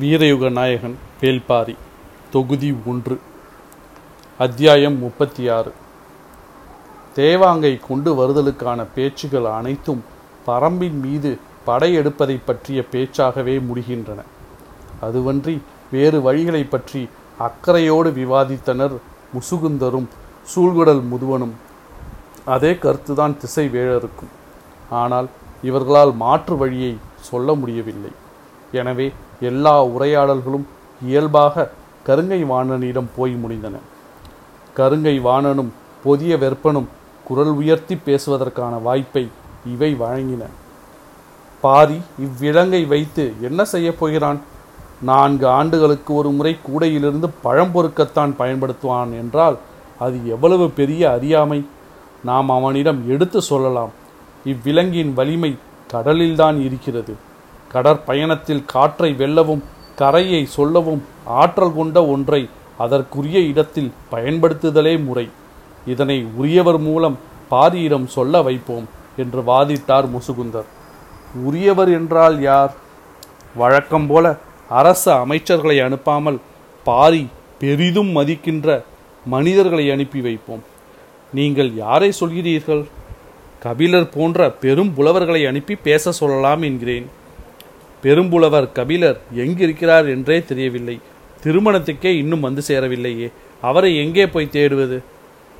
வீரயுக நாயகன் வேல்பாரி தொகுதி ஒன்று அத்தியாயம் முப்பத்தி ஆறு தேவாங்கை கொண்டு வருதலுக்கான பேச்சுகள் அனைத்தும் பரம்பின் மீது படையெடுப்பதை பற்றிய பேச்சாகவே முடிகின்றன. அதுவன்றி வேறு வழிகளை பற்றி அக்கறையோடு விவாதித்தனர் முசுகுந்தரும் சூழ்குடல் முதுவனும். அதே கருத்துதான் திசை வேழருக்கும். ஆனால் இவர்களால் மாற்று வழியை சொல்ல முடியவில்லை. எனவே எல்லா உரையாடல்களும் இயல்பாக கருங்கை வாணனிடம் போய் முடிந்தன. கருங்கை வாணனும் பொதிய வெப்பனும் குரல் உயர்த்தி பேசுவதற்கான வாய்ப்பை இவை வழங்கின. பாரி இவ்விலங்கை வைத்து என்ன செய்யப் போகிறான்? நான்கு ஆண்டுகளுக்கு ஒரு முறை கூடையிலிருந்து பழம் பொறுக்கத்தான் பயன்படுத்துவான் என்றால் அது எவ்வளவு பெரிய அறியாமை? நாம் அவனிடம் எடுத்து சொல்லலாம். இவ்விலங்கின் வலிமை கடலில்தான் இருக்கிறது. கடற்பயணத்தில் காற்றை வெல்லவும் கரையை சொல்லவும் ஆற்றல் கொண்ட ஒன்றை அதற்குரிய இடத்தில் பயன்படுத்துதலே முறை. இதனை உரியவர் மூலம் பாரியிடம் சொல்ல வைப்போம் என்று வாதிட்டார் முசுகுந்தர். உரியவர் என்றால் யார்? வழக்கம் போல அரச அமைச்சர்களை அனுப்பாமல் பாரி பெரிதும் மதிக்கின்ற மனிதர்களை அனுப்பி வைப்போம். நீங்கள் யாரை சொல்கிறீர்கள்? கபிலர் போன்ற பெரும் புலவர்களை அனுப்பி பேச சொல்லலாம் என்கிறேன். பெரும்புலவர் கபிலர் எங்கிருக்கிறார் என்றே தெரியவில்லை. திருமணத்துக்கே இன்னும் வந்து சேரவில்லையே. அவரை எங்கே போய் தேடுவது?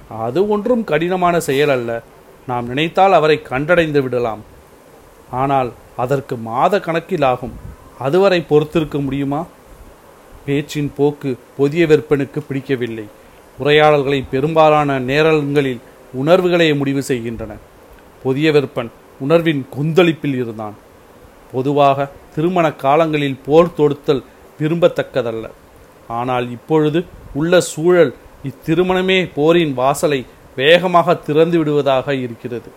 அது ஒன்றும் கடினமான செயல் அல்ல. நாம் நினைத்தால் அவரை கண்டடைந்து விடலாம். ஆனால் அதற்கு மாத கணக்கில் ஆகும். அதுவரை பொறுத்திருக்க முடியுமா? பேச்சின் போக்கு புதிய விற்பனுக்கு பிடிக்கவில்லை. உரையாடல்களை பெரும்பாலான நேரங்களில் உணர்வுகளே முடிவு செய்கின்றன. புதிய விற்பன் உணர்வின் கொந்தளிப்பில் இருந்தான். பொதுவாக திருமண காலங்களில் போர் தொடுத்தல் விரும்பத்தக்கதல்ல. ஆனால் இப்பொழுது உள்ள சூழல் இத்திருமணமே போரின் வாசலை வேகமாக திறந்து விடுவதாக இருக்கிறது.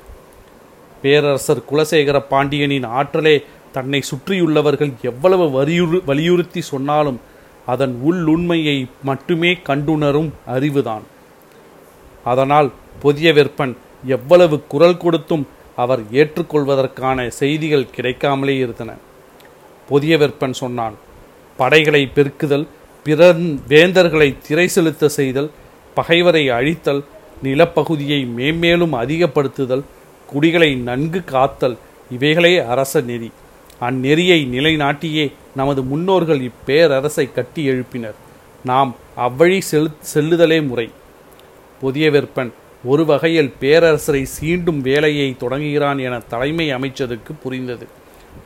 பேரரசர் குலசேகர பாண்டியனின் ஆற்றலே தன்னை சுற்றியுள்ளவர்கள் எவ்வளவு வலியுறு வலியுறுத்தி சொன்னாலும் அதன் உள்ளுண்மையை மட்டுமே கண்டுணரும் அறிவுதான். அதனால் புதிய வெப்பன் எவ்வளவு குரல் கொடுத்தும் அவர் ஏற்றுக்கொள்வதற்கான செய்திகள் கிடைக்காமலே இருந்தன. புதிய வெப்பன் சொன்னான் படைகளை பெருக்குதல் பிற வேந்தர்களை திரை செலுத்த செய்தல் பகைவரை அழித்தல் நிலப்பகுதியை மேம்மேலும் அதிகப்படுத்துதல் குடிகளை நன்கு காத்தல் இவைகளே அரச நெறி. அந்நெறியை நிலைநாட்டியே நமது முன்னோர்கள் இப்பேரரசை கட்டி எழுப்பினர். நாம் அவ்வழி செலு செல்லுதலே முறை. புதிய வெப்பன் ஒரு வகையில் பேரரசரை சீண்டும் வேலையை தொடங்குகிறான் என தலைமை அமைச்சருக்கு புரிந்தது.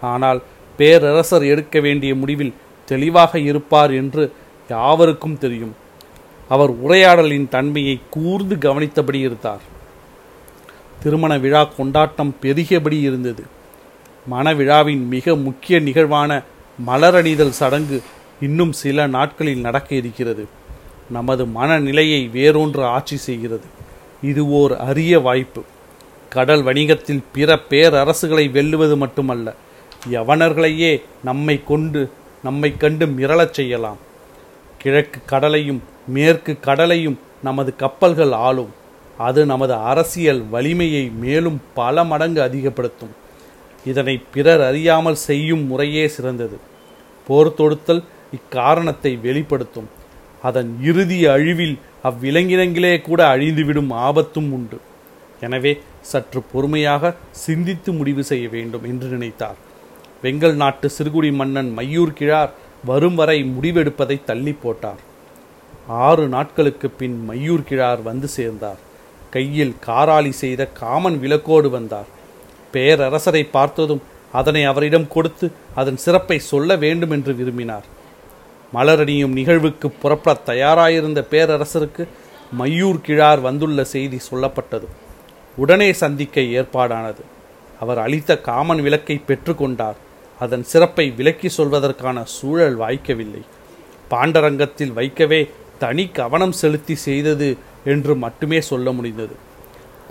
ஆனால் பேரரசர் எடுக்க வேண்டிய முடிவில் தெளிவாக இருப்பார் என்று யாவருக்கும் தெரியும். அவர் உரையாடலின் தன்மையை கூர்ந்து கவனித்தபடி இருந்தார். திருமண விழா கொண்டாட்டம் பெருகியபடி இருந்தது. மணவிழாவின் மிக முக்கிய நிகழ்வான மலரணிதல் சடங்கு இன்னும் சில நாட்களில் நடக்க இருக்கிறது. நமது மனநிலையை வேறொன்று ஆட்சி செய்கிறது. இது ஓர் அரிய வாய்ப்பு. கடல் வணிகத்தில் பிற பேரரசுகளை வெல்லுவது மட்டுமல்ல யவனர்களையே நம்மை கொண்டு நம்மை கண்டு மிரளச் செய்யலாம். கிழக்கு கடலையும் மேற்கு கடலையும் நமது கப்பல்கள் ஆளும். அது நமது அரசியல் வலிமையை மேலும் பல மடங்கு அதிகப்படுத்தும். இதனை பிறர் அறியாமல் செய்யும் முறையே சிறந்தது. போர் தொடுத்தல் இக்காரணத்தை வெளிப்படுத்தும். அதன் இறுதி அழிவில் அவ்விலங்கினங்களே கூட அழிந்துவிடும் ஆபத்தும் உண்டு. எனவே சற்று பொறுமையாக சிந்தித்து முடிவு செய்ய வேண்டும் என்று நினைத்தார். வெங்கல் நாட்டு சிறுகுடி மன்னன் மையூர் கிழார் வரும் வரை முடிவெடுப்பதை தள்ளி போட்டார். ஆறு நாட்களுக்கு பின் மையூர் கிழார் வந்து சேர்ந்தார். கையில் காராளி செய்த காமன் விளக்கோடு வந்தார். பேரரசரை பார்த்ததும் அதனை அவரிடம் கொடுத்து அதன் சிறப்பை சொல்ல வேண்டும் என்று விரும்பினார். மலரணியும் நிகழ்வுக்கு புறப்பட தயாராயிருந்த பேரரசருக்கு மையூர் கிழார் வந்துள்ள செய்தி சொல்லப்பட்டது. உடனே சந்திக்க ஏற்பாடானது. அவர் அளித்த காமன் விளக்கை பெற்றுக்கொண்டார் அதன் சிறப்பை விளக்கி சொல்வதற்கான சூழல் வாய்க்கவில்லை. பாண்டரங்கத்தில் வைக்கவே தனி கவனம் செலுத்தி செய்தது என்று மட்டுமே சொல்ல முடிந்தது.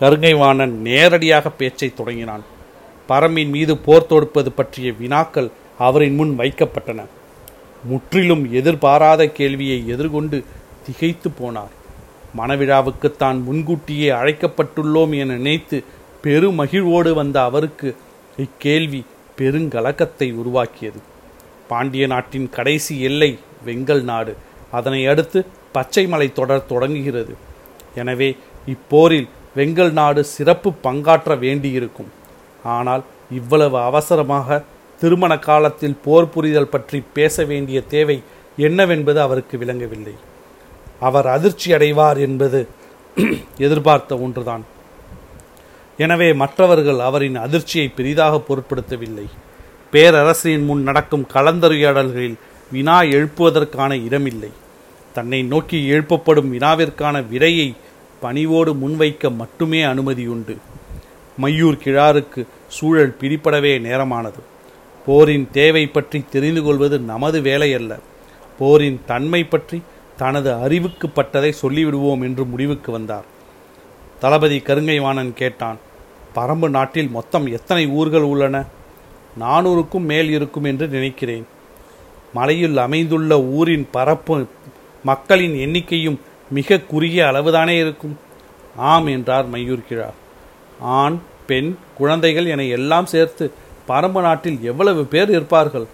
கருங்கைவாணன் நேரடியாக பேச்சை தொடங்கினான். பரமின் மீது போர் தொடுப்பது பற்றிய வினாக்கள் அவரின் முன் வைக்கப்பட்டன. முற்றிலும் எதிர்பாராத கேள்வியை எதிர்கொண்டு திகைத்து போனார். மணவிழாவுக்கு தான் முன்கூட்டியே அழைக்கப்பட்டுள்ளோம் என நினைத்து பெருமகிழ்வோடு வந்த அவருக்கு இக்கேள்வி பெருங்கலக்கத்தை உருவாக்கியது. பாண்டிய நாட்டின் கடைசி எல்லை வெங்கல் நாடு. அதனை அடுத்து பச்சை மலை தொடர் தொடங்குகிறது. எனவே இப்போரில் வெங்கல் நாடு சிறப்பு பங்காற்ற வேண்டியிருக்கும். ஆனால் இவ்வளவு அவசரமாக திருமண காலத்தில் போர் புரிதல் பற்றி பேச வேண்டிய தேவை என்னவென்பது அவருக்கு விளங்கவில்லை. அவர் அதிர்ச்சி அடைவார் என்பது எதிர்பார்த்த ஒன்றுதான். எனவே மற்றவர்கள் அவரின் அதிர்ச்சியை பெரிதாக பொருட்படுத்தவில்லை. பேரரசின் முன் நடக்கும் கலந்துரையாடல்களில் வினா எழுப்புவதற்கான இடமில்லை. தன்னை நோக்கி எழுப்பப்படும் வினாவிற்கான விடையை பணிவோடு முன்வைக்க மட்டுமே அனுமதியுண்டு மையூர் கிழாருக்கு சூழல் பிடிபடவே நேரமானது. போரின் தேவை பற்றி தெரிந்து கொள்வது நமது வேலையல்ல. போரின் தன்மை பற்றி தனது அறிவுக்கு பட்டதை சொல்லிவிடுவோம் என்று முடிவுக்கு வந்தார். தளபதி கருங்கைவாணன் கேட்டான் பரம்பு நாட்டில் மொத்தம் எத்தனை ஊர்கள் உள்ளன? நானூறுக்கும் மேல் இருக்கும் என்று நினைக்கிறேன். மலையில் அமைந்துள்ள ஊரின் பரப்பு மக்களின் எண்ணிக்கையும் மிக குறுகிய அளவுதானே இருக்கும்? ஆம் என்றார் மையூர் கிழார் ஆண் பெண் குழந்தைகள் என எல்லாம் சேர்த்து பரம்பு நாட்டில் எவ்வளவு பேர் இருப்பார்கள்?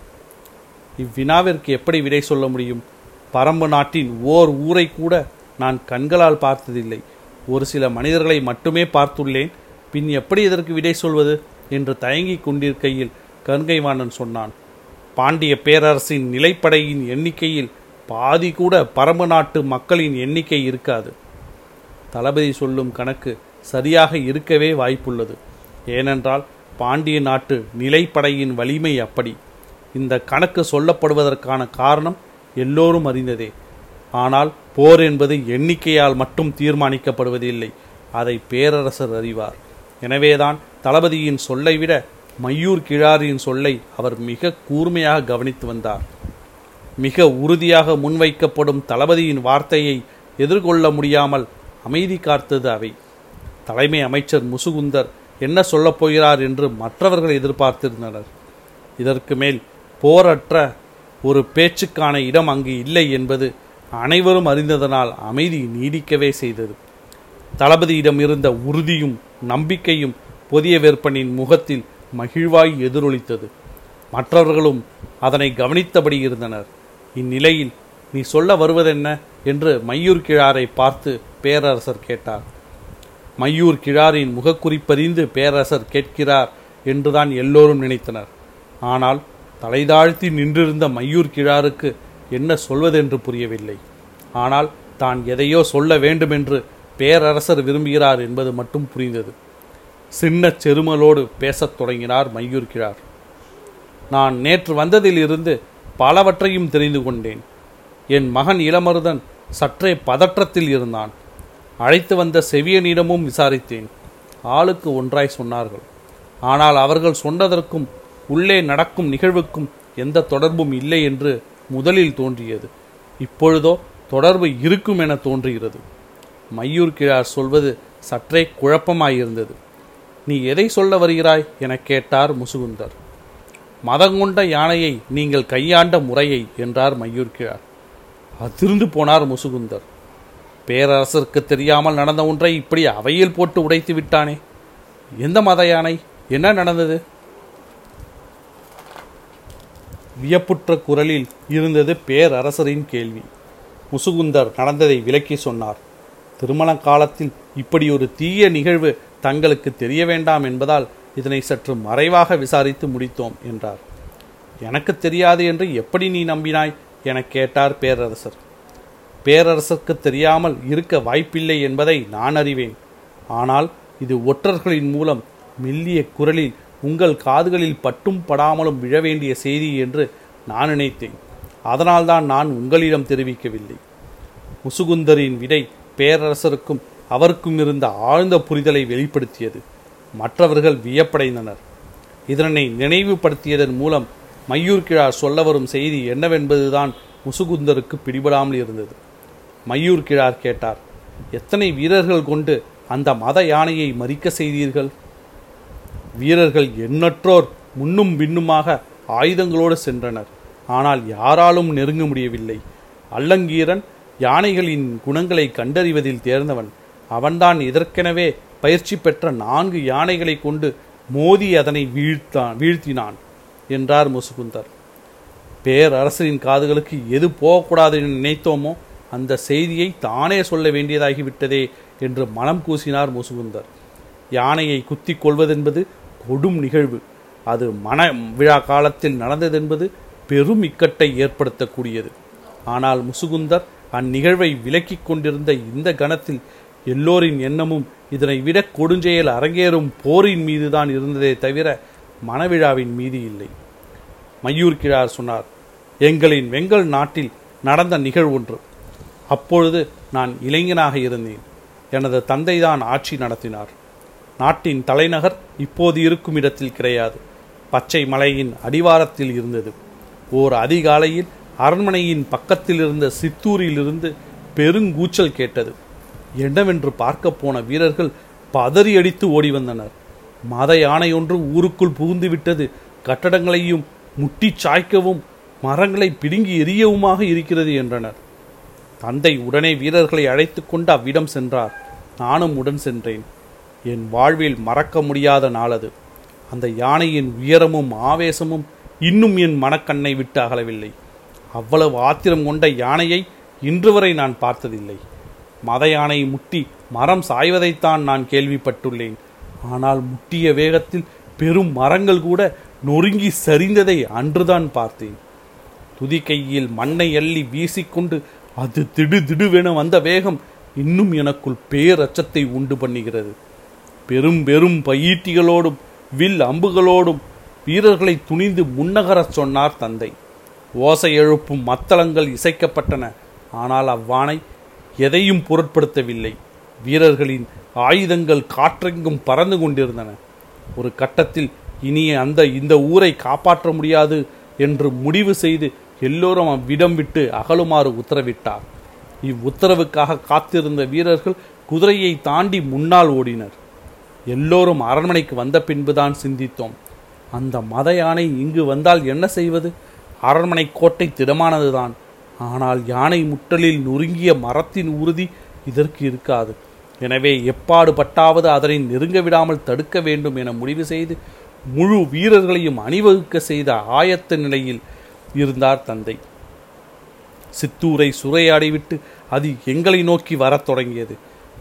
இவ்வினாவிற்கு எப்படி விடை சொல்ல முடியும்? பரம்பு நாட்டின் ஓர் ஊரை கூட நான் கண்களால் பார்த்ததில்லை. ஒரு சில மனிதர்களை மட்டுமே பார்த்துள்ளேன். பின் எப்படி இதற்கு விடை சொல்வது? என்று தயங்கிக் கொண்டிருக்கையில் கருங்கைவாணன் சொன்னான். பாண்டிய பேரரசின் நிலைப்படையின் எண்ணிக்கையில் பாதி கூட பரம்பு நாட்டு மக்களின் எண்ணிக்கை இருக்காது. தளபதி சொல்லும் கணக்கு சரியாக இருக்கவே வாய்ப்புள்ளது. ஏனென்றால் பாண்டிய நாட்டு நிலைப்படையின் வலிமை அப்படி. இந்த கணக்கு சொல்லப்படுவதற்கான காரணம் எல்லோரும் அறிந்ததே. ஆனால் போர் என்பது எண்ணிக்கையால் மட்டும் தீர்மானிக்கப்படுவதில்லை. அதை பேரரசர் அறிவார். எனவேதான் தளபதியின் சொல்லை விட மையூர் கிழாரியின் சொல்லை அவர் மிக கூர்மையாக கவனித்து வந்தார். மிக உறுதியாக முன்வைக்கப்படும் தளபதியின் வார்த்தையை எதிர்கொள்ள முடியாமல் அமைதி காத்தது அவை. தலைமை அமைச்சர் முசுகுந்தர் என்ன சொல்லப் போகிறார் என்று மற்றவர்கள் எதிர்பார்த்திருந்தனர். இதற்கு மேல் போரற்ற ஒரு பேச்சுக்கான இடம் அங்கு இல்லை என்பது அனைவரும் அறிந்ததனால் அமைதி நீடிக்கவே செய்தது. தளபதியிடம் இருந்த உறுதியும் நம்பிக்கையும் புதிய வேற்பனின் முகத்தில் மகிழ்வாய் எதிரொலித்தது. மற்றவர்களும் அதனை கவனித்தபடி இருந்தனர். இந்நிலையில் நீ சொல்ல வருவதென்ன? என்று மையூர் கிழாரை பார்த்து பேரரசர் கேட்டார். மையூர் கிழாரின் முகக்குறிப்பறிந்து பேரரசர் கேட்கிறார் என்றுதான் எல்லோரும் நினைத்தனர். ஆனால் தலைதாழ்த்தி நின்றிருந்த மையூர் கிழாருக்கு என்ன சொல்வதென்று புரியவில்லை. ஆனால் தான் எதையோ சொல்ல வேண்டுமென்று பேரரசர் விரும்புகிறார் என்பது மட்டும் புரிந்தது. சின்ன செருமலோடு பேசத் தொடங்கினார் மையூர் கிழார். நான் நேற்று வந்ததிலிருந்து பலவற்றையும் தெரிந்து கொண்டேன். என் மகன் இளமருதன் சற்றே பதற்றத்தில் இருந்தான். அழைத்து வந்த செவியனிடமும் விசாரித்தேன். ஆளுக்கு ஒன்றாய் சொன்னார்கள். ஆனால் அவர்கள் சொன்னதற்கும் உள்ளே நடக்கும் நிகழ்வுக்கும் எந்த தொடர்பும் இல்லை என்று முதலில் தோன்றியது. இப்பொழுதோ தொடர்பு இருக்கும் என தோன்றுகிறது. மையூர் கிழார் சொல்வது சற்றே குழப்பமாயிருந்தது. நீ எதை சொல்ல வருகிறாய் எனக் கேட்டார் முசுகுந்தர். மதங்கொண்ட யானையை நீங்கள் கையாண்ட முறையை என்றார் மையூர் கிழார். அதிர்ந்து போனார் முசுகுந்தர். பேரரசருக்கு தெரியாமல் நடந்த ஒன்றை இப்படி அவையில் போட்டு உடைத்து விட்டானே. எந்த மத யானை? என்ன நடந்தது? வியப்புற்ற குரலில் இருந்தது பேரரசரின் கேள்வி. முசுகுந்தர் நடந்ததை விலக்கி சொன்னார். திருமண காலத்தில் இப்படி ஒரு தீய நிகழ்வு தங்களுக்கு தெரிய வேண்டாம் என்பதால் இதனை சற்று மறைவாக விசாரித்து முடித்தோம் என்றார். எனக்கு தெரியாது என்று எப்படி நீ நம்பினாய்? எனக் கேட்டார் பேரரசர். பேரரசருக்கு தெரியாமல் இருக்க வாய்ப்பில்லை என்பதை நான் அறிவேன். ஆனால் இது ஒற்றர்களின் மூலம் மெல்லிய குரலில் உங்கள் காதுகளில் பட்டும் படாமலும் விழ வேண்டிய செய்தி என்று நான் நினைத்தேன். அதனால்தான் நான் உங்களிடம் தெரிவிக்கவில்லை. முசுகுந்தரின் விடை பேரரசருக்கும் அவருக்கும் இருந்த ஆழ்ந்த புரிதலை வெளிப்படுத்தியது. மற்றவர்கள் வியப்படைந்தனர். இதனை நினைவுபடுத்தியதன் மூலம் மையூர் கிழார் சொல்ல வரும் செய்தி என்னவென்பதுதான் முசுகுந்தருக்கு பிடிபடாமல் இருந்தது. மையூர் கிழார் கேட்டார் எத்தனை வீரர்கள் கொண்டு அந்த மத யானையை மறிக்க செய்தீர்கள்? வீரர்கள் எண்ணற்றோர் முன்னும் பின்னுமாக ஆயுதங்களோடு சென்றனர். ஆனால் யாராலும் நெருங்க முடியவில்லை. அல்லங்கீரன் யானைகளின் குணங்களை கண்டறிவதில் தேர்ந்தவன். அவன்தான் இதற்கெனவே பயிற்சி பெற்ற நான்கு யானைகளை கொண்டு மோதி அதனை வீழ்த்தான் வீழ்த்தினான் என்றார் முசுகுந்தர். பேரரசரின் காதுகளுக்கு எது போகக்கூடாது என்று நினைத்தோமோ அந்த செய்தியை தானே சொல்ல வேண்டியதாகிவிட்டதே என்று மனம் கூசினார் முசுகுந்தர். யானையை குத்தி கொள்வதென்பது கொடும் நிகழ்வு. அது மன விழா காலத்தில் நடந்ததென்பது பெரும் இக்கட்டை ஏற்படுத்தக்கூடியது. ஆனால் முசுகுந்தர் அந்நிகழ்வை விலக்கிக் கொண்டிருந்த இந்த கணத்தில் எல்லோரின் எண்ணமும் இதனை விட கொடுஞ்செயல் அரங்கேறும் போரின் மீதுதான் இருந்ததே தவிர மனவிழாவின் மீது இல்லை. மையூர் கிழார் சொன்னார் எங்களின் வெங்கல் நாட்டில் நடந்த நிகழ்வொன்று. அப்பொழுது நான் இளைஞனாக இருந்தேன். எனது தந்தைதான் ஆட்சி நடத்தினார். நாட்டின் தலைநகர் இப்போது இருக்கும் இடத்தில் கிடையாது. பச்சை மலையின் அடிவாரத்தில் இருந்தது. ஓர் அதிகாலையில் அரண்மனையின் பக்கத்தில் இருந்த சித்தூரிலிருந்து பெருங்கூச்சல் கேட்டது. என்னவென்று பார்க்க போன வீரர்கள் பதறி அடித்து ஓடி வந்தனர். மத யானை ஒன்று ஊருக்குள் புகுந்து விட்டது. கட்டடங்களையும் முட்டி சாய்க்கவும் மரங்களை பிடுங்கி எரியவுமாக இருக்கிறது என்றனர். தந்தை உடனே வீரர்களை அழைத்து கொண்டு அவ்விடம் சென்றார். நானும் உடன் சென்றேன். என் வாழ்வில் மறக்க முடியாத நாள் அது அந்த யானையின் உயரமும் ஆவேசமும் இன்னும் என் மனக்கண்ணை விட்டு அகலவில்லை. அவ்வளவு ஆத்திரம் கொண்ட யானையை இன்று வரை நான் பார்த்ததில்லை. மத யானை முட்டி மரம் சாய்வதைத்தான் நான் கேள்விப்பட்டுள்ளேன். ஆனால் முட்டிய வேகத்தில் பெரும் மரங்கள் கூட நொறுங்கி சரிந்ததை அன்றுதான் பார்த்தேன். துதிக்கையில் மண்ணை அள்ளி வீசிக்கொண்டு அது திடு திடுவென வந்த வேகம் இன்னும் எனக்குள் பேரச்சத்தை உண்டு பண்ணுகிறது. பெரும் பெரும் பயிற்சிகளோடும் வில் அம்புகளோடும் வீரர்களை துணிந்து முன்னகரச் சொன்னார் தந்தை. ஓசை எழுப்பும் மத்தளங்கள் இசைக்கப்பட்டன. ஆனால் அவ்வானை எதையும் பொருட்படுத்தவில்லை. வீரர்களின் ஆயுதங்கள் காற்றெங்கும் பறந்து கொண்டிருந்தன. ஒரு கட்டத்தில் இனி அந்த இந்த ஊரை காப்பாற்ற முடியாது என்று முடிவு செய்து எல்லோரும் அவ்விடம் விட்டு அகலுமாறு உத்தரவிட்டார். இவ்வுத்தரவுக்காக காத்திருந்த வீரர்கள் குதிரையை தாண்டி முன்னால் ஓடினர். எல்லோரும் அரண்மனைக்கு வந்த பின்புதான் சிந்தித்தோம். அந்த மத யானை இங்கு வந்தால் என்ன செய்வது? அரண்மனை கோட்டை திடமானதுதான். ஆனால் யானை முட்டலில் நொறுங்கிய மரத்தின் உறுதி இதற்கு இருக்காது. எனவே எப்பாடு பட்டாவது அதனை நெருங்க விடாமல் தடுக்க வேண்டும் என முடிவு செய்து முழு வீரர்களையும் அணிவகுக்க செய்த ஆயத்த நிலையில் இருந்தார் தந்தை. சித்தூரை சுரையாடிவிட்டு அது எங்களை நோக்கி வரத் தொடங்கியது.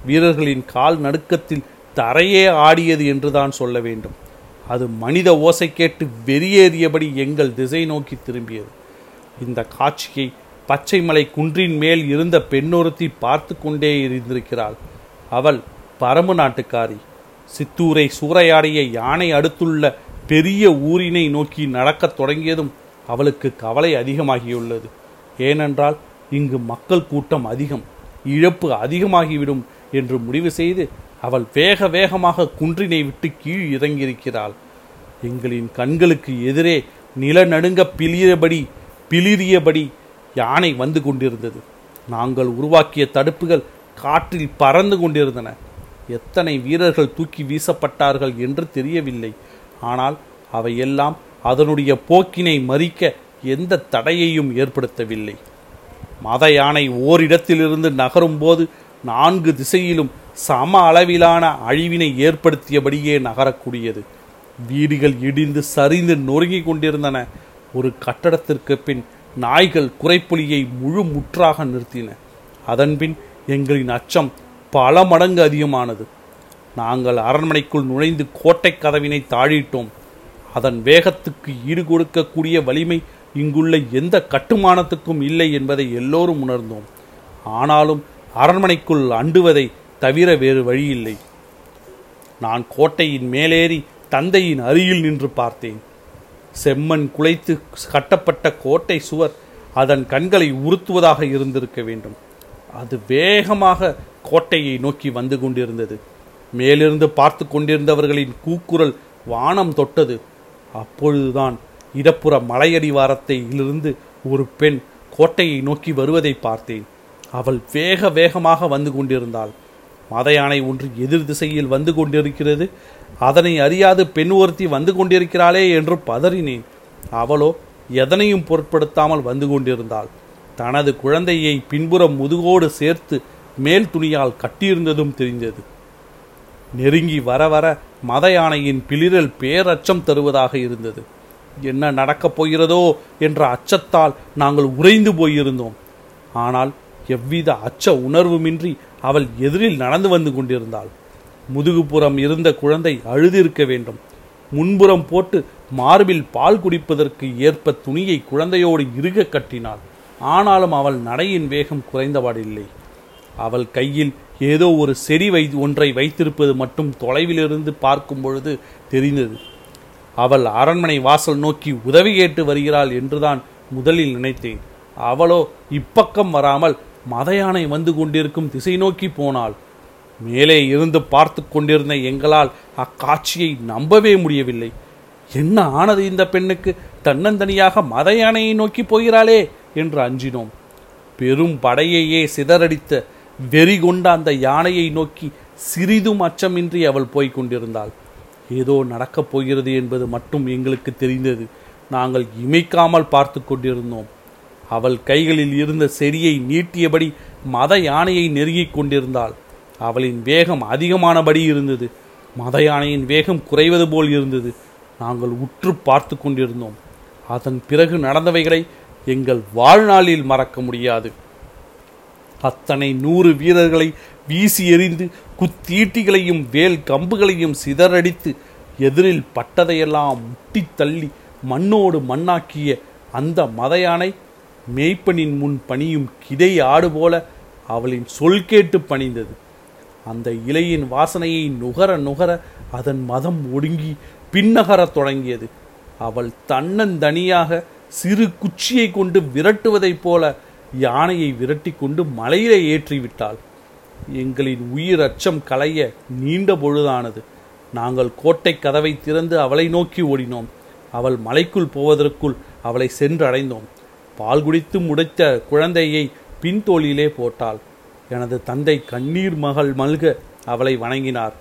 வீரர்களின் கால் நடுக்கத்தில் தரையே ஆடியது என்றுதான் சொல்ல வேண்டும். அது மனித ஓசை கேட்டு வெறியேறியபடி எங்கள் திசை நோக்கி திரும்பியது. இந்த காட்சியை பச்சைமலை குன்றின் மேல் இருந்த பெண்ணொருத்தி பார்த்து கொண்டே இருந்திருக்கிறாள். அவள் பரம்பு நாட்டுக்காரி. சித்தூரை சூறையாடிய யானை அடுத்துள்ள பெரிய ஊரினை நோக்கி நடக்கத் தொடங்கியதும் அவளுக்கு கவலை அதிகமாகியுள்ளது. ஏனென்றால் இங்கு மக்கள் கூட்டம் அதிகம் இழப்பு அதிகமாகிவிடும் என்று முடிவு செய்து அவள் வேக வேகமாக குன்றினை விட்டு கீழ் இறங்கியிருக்கிறாள். எங்களின் கண்களுக்கு எதிரே நிலநடுங்க பிளியபடி பிளிரியபடி யானை வந்து கொண்டிருந்தது. நாங்கள் உருவாக்கிய தடுப்புகள் காற்றில் பறந்து கொண்டிருந்தன. எத்தனை வீரர்கள் தூக்கி வீசப்பட்டார்கள் என்று தெரியவில்லை. ஆனால் அவையெல்லாம் அதனுடைய போக்கினை மறிக்க எந்த தடையையும் ஏற்படுத்தவில்லை. மத யானை ஓரிடத்திலிருந்து நகரும்போது நான்கு திசையிலும் சம அளவிலான அழிவினை ஏற்படுத்தியபடியே நகரக்கூடியது. வீடுகள் இடிந்து சரிந்து நொறுங்கிக் கொண்டிருந்தன. ஒரு கட்டடத்திற்கு பின் நாய்கள் குறைப்புலியை முழு முற்றாக நிறுத்தின. அதன்பின் எங்களின் அச்சம் பல மடங்கு அதிகமானது. நாங்கள் அரண்மனைக்குள் நுழைந்து கோட்டை கதவினை தாழிட்டோம். அதன் வேகத்துக்கு ஈடு கொடுக்கக்கூடிய வலிமை இங்குள்ள எந்த கட்டுமானத்துக்கும் இல்லை என்பதை எல்லோரும் உணர்ந்தோம். ஆனாலும் அரண்மனைக்குள் அண்டுவதை தவிர வேறு வழியில்லை. நான் கோட்டையின் மேலேறி தந்தையின் அருகில் நின்று பார்த்தேன். செம்மண் குலைத்து கட்டப்பட்ட கோட்டை சுவர் அதன் கண்களை உறுத்துவதாக இருந்திருக்க வேண்டும். அது வேகமாக கோட்டையை நோக்கி வந்து கொண்டிருந்தது. மேலிருந்து பார்த்து கொண்டிருந்தவர்களின் கூக்குரல் வானம் தொட்டது. அப்பொழுதுதான் இடப்புற மலையடிவாரத்திலிருந்து ஒரு பெண் கோட்டையை நோக்கி வருவதை பார்த்தேன். அவள் வேக வேகமாக வந்து கொண்டிருந்தாள். மத யானை ஒன்று எதிர் திசையில் வந்து கொண்டிருக்கிறது. அதனை அறியாது பெண் ஒருத்தி வந்து கொண்டிருக்கிறாளே என்று பதறினேன். அவளோ எதனையும் பொருட்படுத்தாமல் வந்து கொண்டிருந்தாள். தனது குழந்தையை பின்புறம் முதுகோடு சேர்த்து மேல் துணியால் கட்டியிருந்ததும் தெரிந்தது. நெருங்கி வர வர மத யானையின் பிளிரல் பேரச்சம் தருவதாக இருந்தது. என்ன நடக்கப் போகிறதோ என்ற அச்சத்தால் நாங்கள் உறைந்து போயிருந்தோம். ஆனால் எவ்வித அச்ச உணர்வுமின்றி அவள் எதிரில் நடந்து வந்து கொண்டிருந்தாள். முதுகுப்புறம் இருந்த குழந்தை அழுதிருக்க வேண்டும். முன்புறம் போட்டு மார்பில் பால் குடிப்பதற்கு ஏற்ப துணியை குழந்தையோடு இறுக கட்டினாள். ஆனாலும் அவள் நடையின் வேகம் குறைந்தபாடில்லை அவள் கையில் ஏதோ ஒரு செடி வை ஒன்றை வைத்திருப்பது மட்டும் தொலைவிலிருந்து பார்க்கும் பொழுது தெரிந்தது. அவள் அரண்மனை வாசல் நோக்கி உதவி கேட்டு வருகிறாள் என்றுதான் முதலில் நினைத்தேன். அவளோ இப்பக்கம் வராமல் மத யானை வந்து கொண்டிருக்கும் திசை நோக்கி போனாள். மேலே இருந்து பார்த்து கொண்டிருந்த எங்களால் அக்காட்சியை நம்பவே முடியவில்லை. என்ன ஆனது இந்த பெண்ணுக்கு? தன்னந்தனியாக மத யானையை நோக்கி போகிறாளே என்று அஞ்சினோம். பெரும் படையையே சிதறடித்த வெறி கொண்ட அந்த யானையை நோக்கி சிறிதும் அச்சமின்றி அவள் போய்க் கொண்டிருந்தாள். ஏதோ நடக்கப் போகிறது என்பது மட்டும் எங்களுக்கு தெரிந்தது. நாங்கள் இமைக்காமல் பார்த்து கொண்டிருந்தோம். அவள் கைகளில் இருந்த செடியை நீட்டியபடி மத யானையை நெருங்கிக் கொண்டிருந்தாள். அவளின் வேகம் அதிகமானபடி இருந்தது. மத யானையின் வேகம் குறைவது போல் இருந்தது. நாங்கள் உற்று பார்த்து கொண்டிருந்தோம். அதன் பிறகு நடந்தவைகளை எங்கள் வாழ்நாளில் மறக்க முடியாது. அத்தனை நூறு வீரர்களை வீசி எறிந்து குத்தீட்டிகளையும் வேல் கம்புகளையும் சிதறடித்து எதிரில் பட்டதையெல்லாம் முட்டி தள்ளி மண்ணோடு மண்ணாக்கிய அந்த மதையானை மேய்ப்பனின் முன் பணியும் கிதை ஆடு போல அவளின் சொல் கேட்டு பணிந்தது. அந்த இலையின் வாசனையை நுகர நுகர அதன் மதம் ஒடுங்கி பின்னகரத் தொடங்கியது. அவள் தன்னந்தனியாக சிறு குச்சியை கொண்டு விரட்டுவதைப் போல யானையை விரட்டி கொண்டு மலையிலே ஏற்றிவிட்டாள். எங்களின் உயிர் அச்சம் களைய நீண்ட பொழுதானது. நாங்கள் கோட்டை கதவை திறந்து அவளை நோக்கி ஓடினோம். அவள் மலைக்குள் போவதற்குள் அவளை சென்றடைந்தோம். பால் குடித்து முடைத்த குழந்தையை பின்தோளிலே போட்டாள். எனது தந்தை கண்ணீர் மகள் மல்க அவளை வணங்கினார்.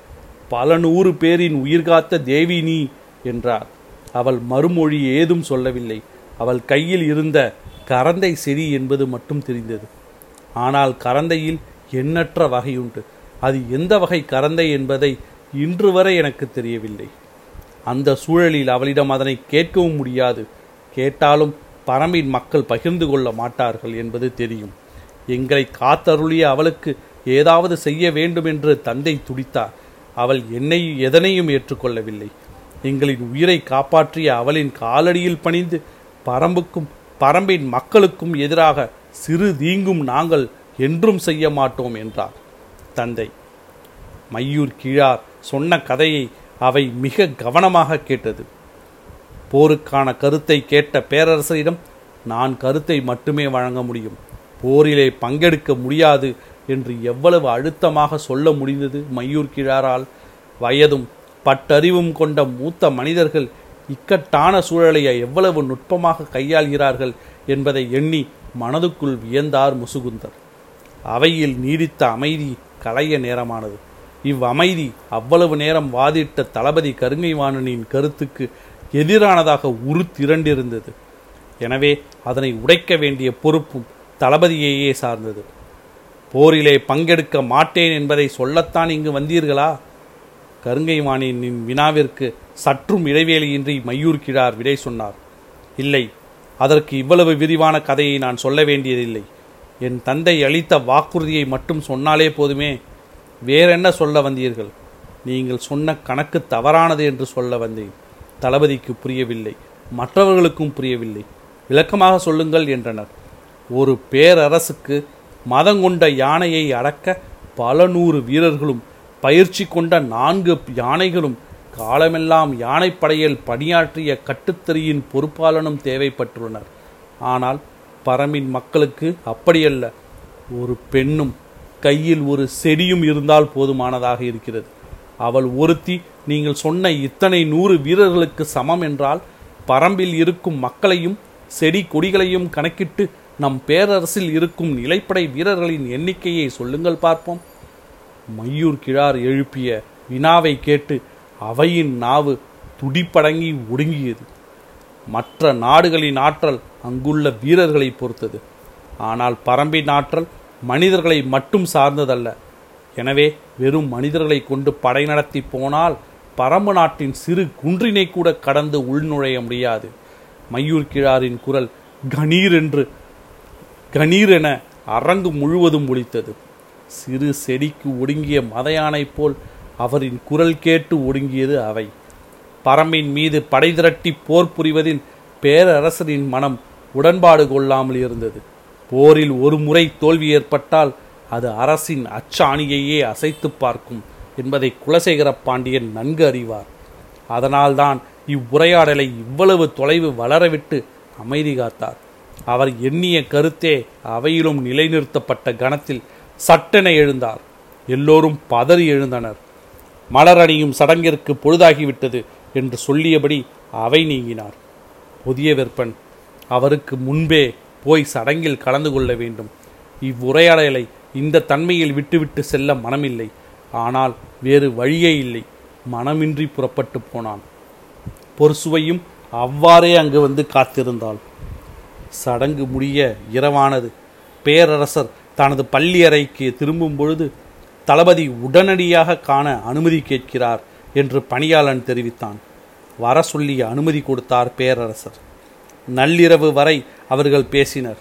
பல நூறு பேரின் உயிர்காத்த தேவி நீ என்றார். அவள் மறுமொழி ஏதும் சொல்லவில்லை. அவள் கையில் இருந்த கரந்தை செடி என்பது மட்டும் தெரிந்தது. ஆனால் கரந்தையில் எண்ணற்ற வகையுண்டு. அது எந்த வகை கரந்தை என்பதை இன்று வரை எனக்கு தெரியவில்லை. அந்த சூழலில் அவளிடம் அதனை கேட்கவும் முடியாது. கேட்டாலும் பரம்பின் மக்கள் பகிர்ந்து கொள்ள மாட்டார்கள் என்பது தெரியும். எங்களை காத்தருளிய அவளுக்கு ஏதாவது செய்ய வேண்டும் என்று தந்தை துடித்தார் அவள் என்னை எதனையும் ஏற்றுக்கொள்ளவில்லை. எங்களின் உயிரை காப்பாற்றிய அவளின் காலடியில் பணிந்து பரம்புக்கும் பரம்பின் மக்களுக்கும் எதிராக சிறு தீங்கும் நாங்கள் என்றும் செய்ய மாட்டோம் என்றார். தந்தை மையூர் கீழார் சொன்ன கதையை அவை மிக கவனமாக கேட்டது. போருக்கான கருத்தை கேட்ட பேரரசரிடம் நான் கருத்தை மட்டுமே வழங்க முடியும். போரிலே பங்கெடுக்க முடியாது என்று எவ்வளவு அழுத்தமாக சொல்ல முடிந்தது மையூர் கிழாரால். வயதும் பட்டறிவும் கொண்ட மூத்த மனிதர்கள் இக்கட்டான சூழலை எவ்வளவு நுட்பமாக கையாள்கிறார்கள் என்பதை எண்ணி மனதுக்குள் வியந்தார் முசுகுந்தர். அவையில் நீடித்த அமைதி களைய நேரமானது. இவ்வமைதி அவ்வளவு நேரம் வாதிட்ட தளபதி கருங்கைவாணனின் கருத்துக்கு எதிரானதாக உருத்திரண்டிருந்தது எனவே அதனை உடைக்க வேண்டிய பொறுப்பும் தளபதியையே சார்ந்தது. போரிலே பங்கெடுக்க மாட்டேன் என்பதை சொல்லத்தான் இங்கு வந்தீர்களா? கருங்கைமானின் வினாவிற்கு சற்றும் இடைவேளையின்றி மையூர் கிழார் விடை சொன்னார். இல்லை அதற்கு இவ்வளவு விரிவான கதையை நான் சொல்ல வேண்டியதில்லை. என் தந்தை அளித்த வாக்குறுதியை மட்டும் சொன்னாலே போதுமே. வேறென்ன சொல்ல வந்தீர்கள்? நீங்கள் சொன்ன கணக்கு தவறானது என்று சொல்ல வந்தேன். தளபதிக்கு புரியவில்லை. மற்றவர்களுக்கும் புரியவில்லை. விளக்கமாக சொல்லுங்கள் என்றனர். ஒரு பேரரசுக்கு மதங்கொண்ட யானையை அடக்க பல நூறு வீரர்களும் பயிற்சி கொண்ட நான்கு யானைகளும் காலமெல்லாம் யானைப்படையில் பணியாற்றிய கட்டுத்தறியின் பொறுப்பாளனும் தேவைப்பட்டுள்ளனர். ஆனால் பரமின் மக்களுக்கு அப்படியல்ல. ஒரு பெண்ணும் கையில் ஒரு செடியும் இருந்தால் போதுமானதாக இருக்கிறது. அவள் ஒருத்தி நீங்கள் சொன்ன இத்தனை நூறு வீரர்களுக்கு சமம் என்றால் பரம்பில் இருக்கும் மக்களையும் செடி கொடிகளையும் கணக்கிட்டு நம் பேரரசில் இருக்கும் நிலைப்படை வீரர்களின் எண்ணிக்கையை சொல்லுங்கள் பார்ப்போம். மையூர் கிழார் எழுப்பிய வினாவை கேட்டு அவையின் நாவு துடிப்படங்கி ஒடுங்கியது. மற்ற நாடுகளின் ஆற்றல் அங்குள்ள வீரர்களை பொறுத்தது. ஆனால் பரம்பின் ஆற்றல் மனிதர்களை மட்டும் சார்ந்ததல்ல. எனவே வெறும் மனிதர்களை கொண்டு படை நடத்தி போனால் பரம்பு நாட்டின் சிறு குன்றினை கூட கடந்து உள்நுழைய முடியாது. மையூர் கிழாரின் குரல் கணீர் என்று கணீர் என அரங்கு முழுவதும் ஒலித்தது. சிறு செடிக்கு ஒடுங்கிய மதையானைப் போல் அவரின் குரல் கேட்டு ஒடுங்கியது அவை. பரம்பின் மீது படை திரட்டி போர் புரிவதில் பேரரசரின் மனம் உடன்பாடு கொள்ளாமல் இருந்தது. போரில் ஒரு முறை தோல்வி ஏற்பட்டால் அது அரசின் அச்சாணியையே அசைத்து பார்க்கும் என்பதை குலசேகர பாண்டியன் நன்கு அறிவார். அதனால்தான் இவ்வுரையாடலை இவ்வளவு தொலைவு வளரவிட்டு அமைதி காத்தார். அவர் எண்ணிய கருத்தே அவையிலும் நிலைநிறுத்தப்பட்ட கணத்தில் சட்டென எழுந்தார். எல்லோரும் பதறி எழுந்தனர். மலர் அணியும் சடங்கிற்கு பொழுதாகிவிட்டது என்று சொல்லியபடி அவை நீங்கினார். புதிய வெப்பன் அவருக்கு முன்பே போய் சடங்கில் கலந்து கொள்ள வேண்டும். இவ்வுரையாடலை இந்த தன்மையில் விட்டுவிட்டு செல்ல மனமில்லை. ஆனால் வேறு வழியே இல்லை. மனமின்றி புறப்பட்டு போனான். பொருசுவையும் அவ்வாறே அங்கு வந்து காத்திருந்தாள். சடங்கு முடிய இரவானது. பேரரசர் தனது பள்ளி அறைக்கு திரும்பும் பொழுது தளபதி உடனடியாக காண அனுமதி கேட்கிறார் என்று பணியாளன் தெரிவித்தான். வர சொல்லிய அனுமதி கொடுத்தார் பேரரசர். நள்ளிரவு வரை அவர்கள் பேசினர்.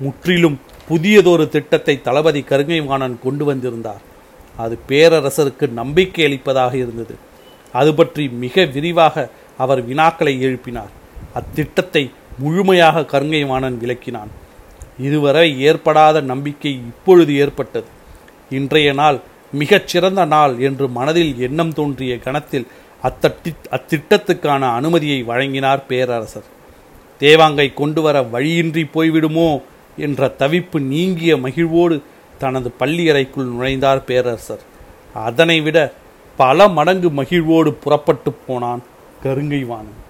முற்றிலும் புதியதொரு திட்டத்தை தளபதி கருங்கைவாணன் கொண்டு வந்திருந்தார். அது பேரரசருக்கு நம்பிக்கை அளிப்பதாக இருந்தது. அது பற்றி மிக விரிவாக அவர் வினாக்களை எழுப்பினார். அத்திட்டத்தை முழுமையாக கருங்கைவாணன் விளக்கினான். இதுவரை ஏற்படாத நம்பிக்கை இப்பொழுது ஏற்பட்டது. இன்றைய நாள் மிகச் சிறந்த நாள் என்று மனதில் எண்ணம் தோன்றிய கணத்தில் அத்தட்டி அத்திட்டத்துக்கான அனுமதியை வழங்கினார் பேரரசர். தேவாங்கை கொண்டு வர வழியின்றி போய்விடுமோ? என்ற தவிப்பு நீங்கிய மகிழ்வோடு தனது பள்ளியறைக்குள் நுழைந்தார் பேரரசர். அதனை விட பல மடங்கு மகிழ்வோடு புறப்பட்டு போனான் கருங்கைவானன்